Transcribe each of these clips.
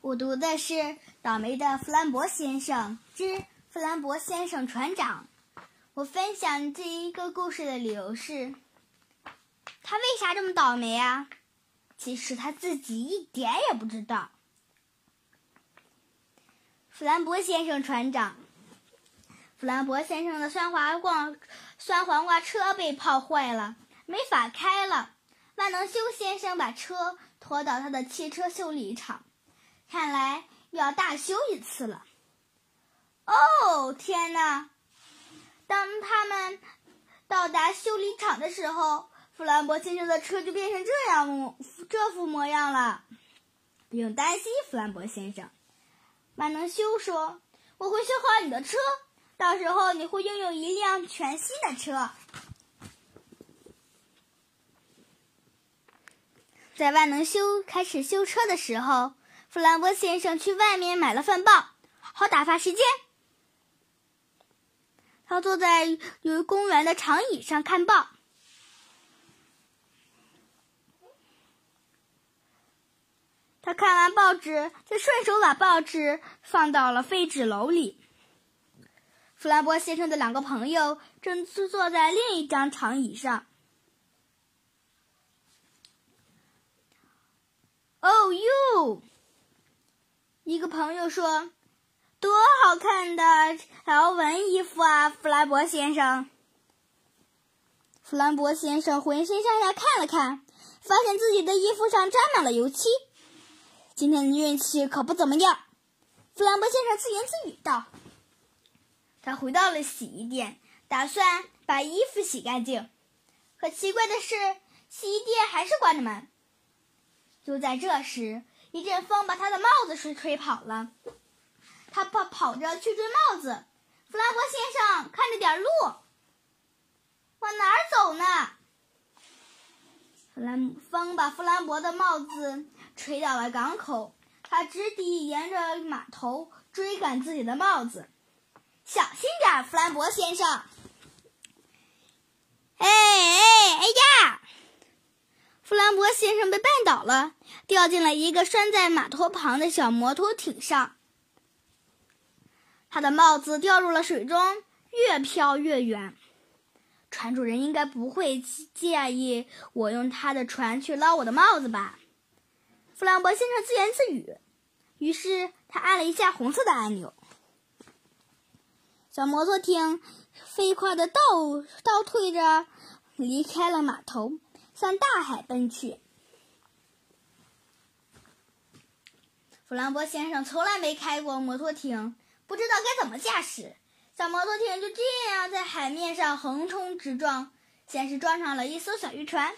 我读的是《倒霉的弗兰博先生之弗兰博先生船长》。我分享这一个故事的理由是：他为啥这么倒霉啊？其实他自己一点也不知道。弗兰博先生船长，弗兰博先生的酸黄瓜酸黄瓜车被泡坏了，没法开了。万能修先生把车拖到他的汽车修理厂。看来要大修一次了。哦，天哪！当他们到达修理厂的时候，弗兰博先生的车就变成这样模这副模样了。不用担心，弗兰博先生。万能修说：“我会修好你的车，到时候你会拥有一辆全新的车。”在万能修开始修车的时候。弗兰博先生去外面买了份报，好打发时间。他坐在有公园的长椅上看报。他看完报纸，就顺手把报纸放到了废纸篓里。弗兰博先生的两个朋友正坐在另一张长椅上。Oh, you！一个朋友说：“多好看的条纹衣服啊，弗兰博先生。”弗兰博先生浑身上下看了看，发现自己的衣服上沾满了油漆。今天的运气可不怎么样，弗兰博先生自言自语道。他回到了洗衣店，打算把衣服洗干净。可奇怪的是，洗衣店还是关着门。就在这时，一阵风把他的帽子吹吹跑了，他跑跑着去追帽子。弗兰博先生，看着点路，往哪儿走呢？弗兰风把弗兰博的帽子吹到了港口，他直抵沿着码头追赶自己的帽子。小心点，弗兰博先生！哎哎哎呀！弗兰博先生被绊倒了，掉进了一个拴在码头旁的小摩托艇上。他的帽子掉入了水中，越飘越远。船主人应该不会介意我用他的船去捞我的帽子吧？弗兰博先生自言自语。于是他按了一下红色的按钮，小摩托艇飞快的倒倒退着离开了码头。向大海奔去。弗兰博先生从来没开过摩托艇，不知道该怎么驾驶。小摩托艇就这样在海面上横冲直撞，先是撞上了一艘小渔船，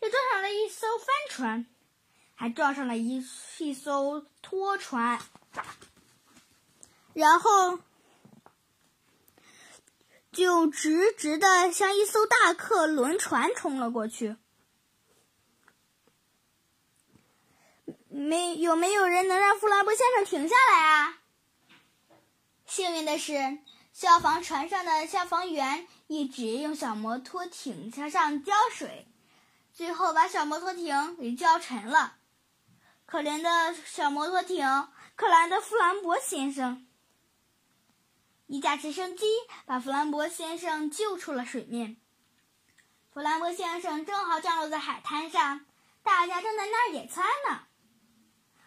又撞上了一艘帆船，还撞上了一一艘拖船，然后。就直直的向一艘大客轮船冲了过去。没有没有人能让弗兰博先生停下来啊？幸运的是，消防船上的消防员一直用小摩托艇向上浇水，最后把小摩托艇给浇沉了。可怜的小摩托艇，可怜的弗兰博先生。一架直升机把弗兰博先生救出了水面。弗兰博先生正好降落在海滩上，大家正在那儿野餐呢。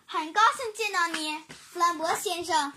很高兴见到你，弗兰博先生。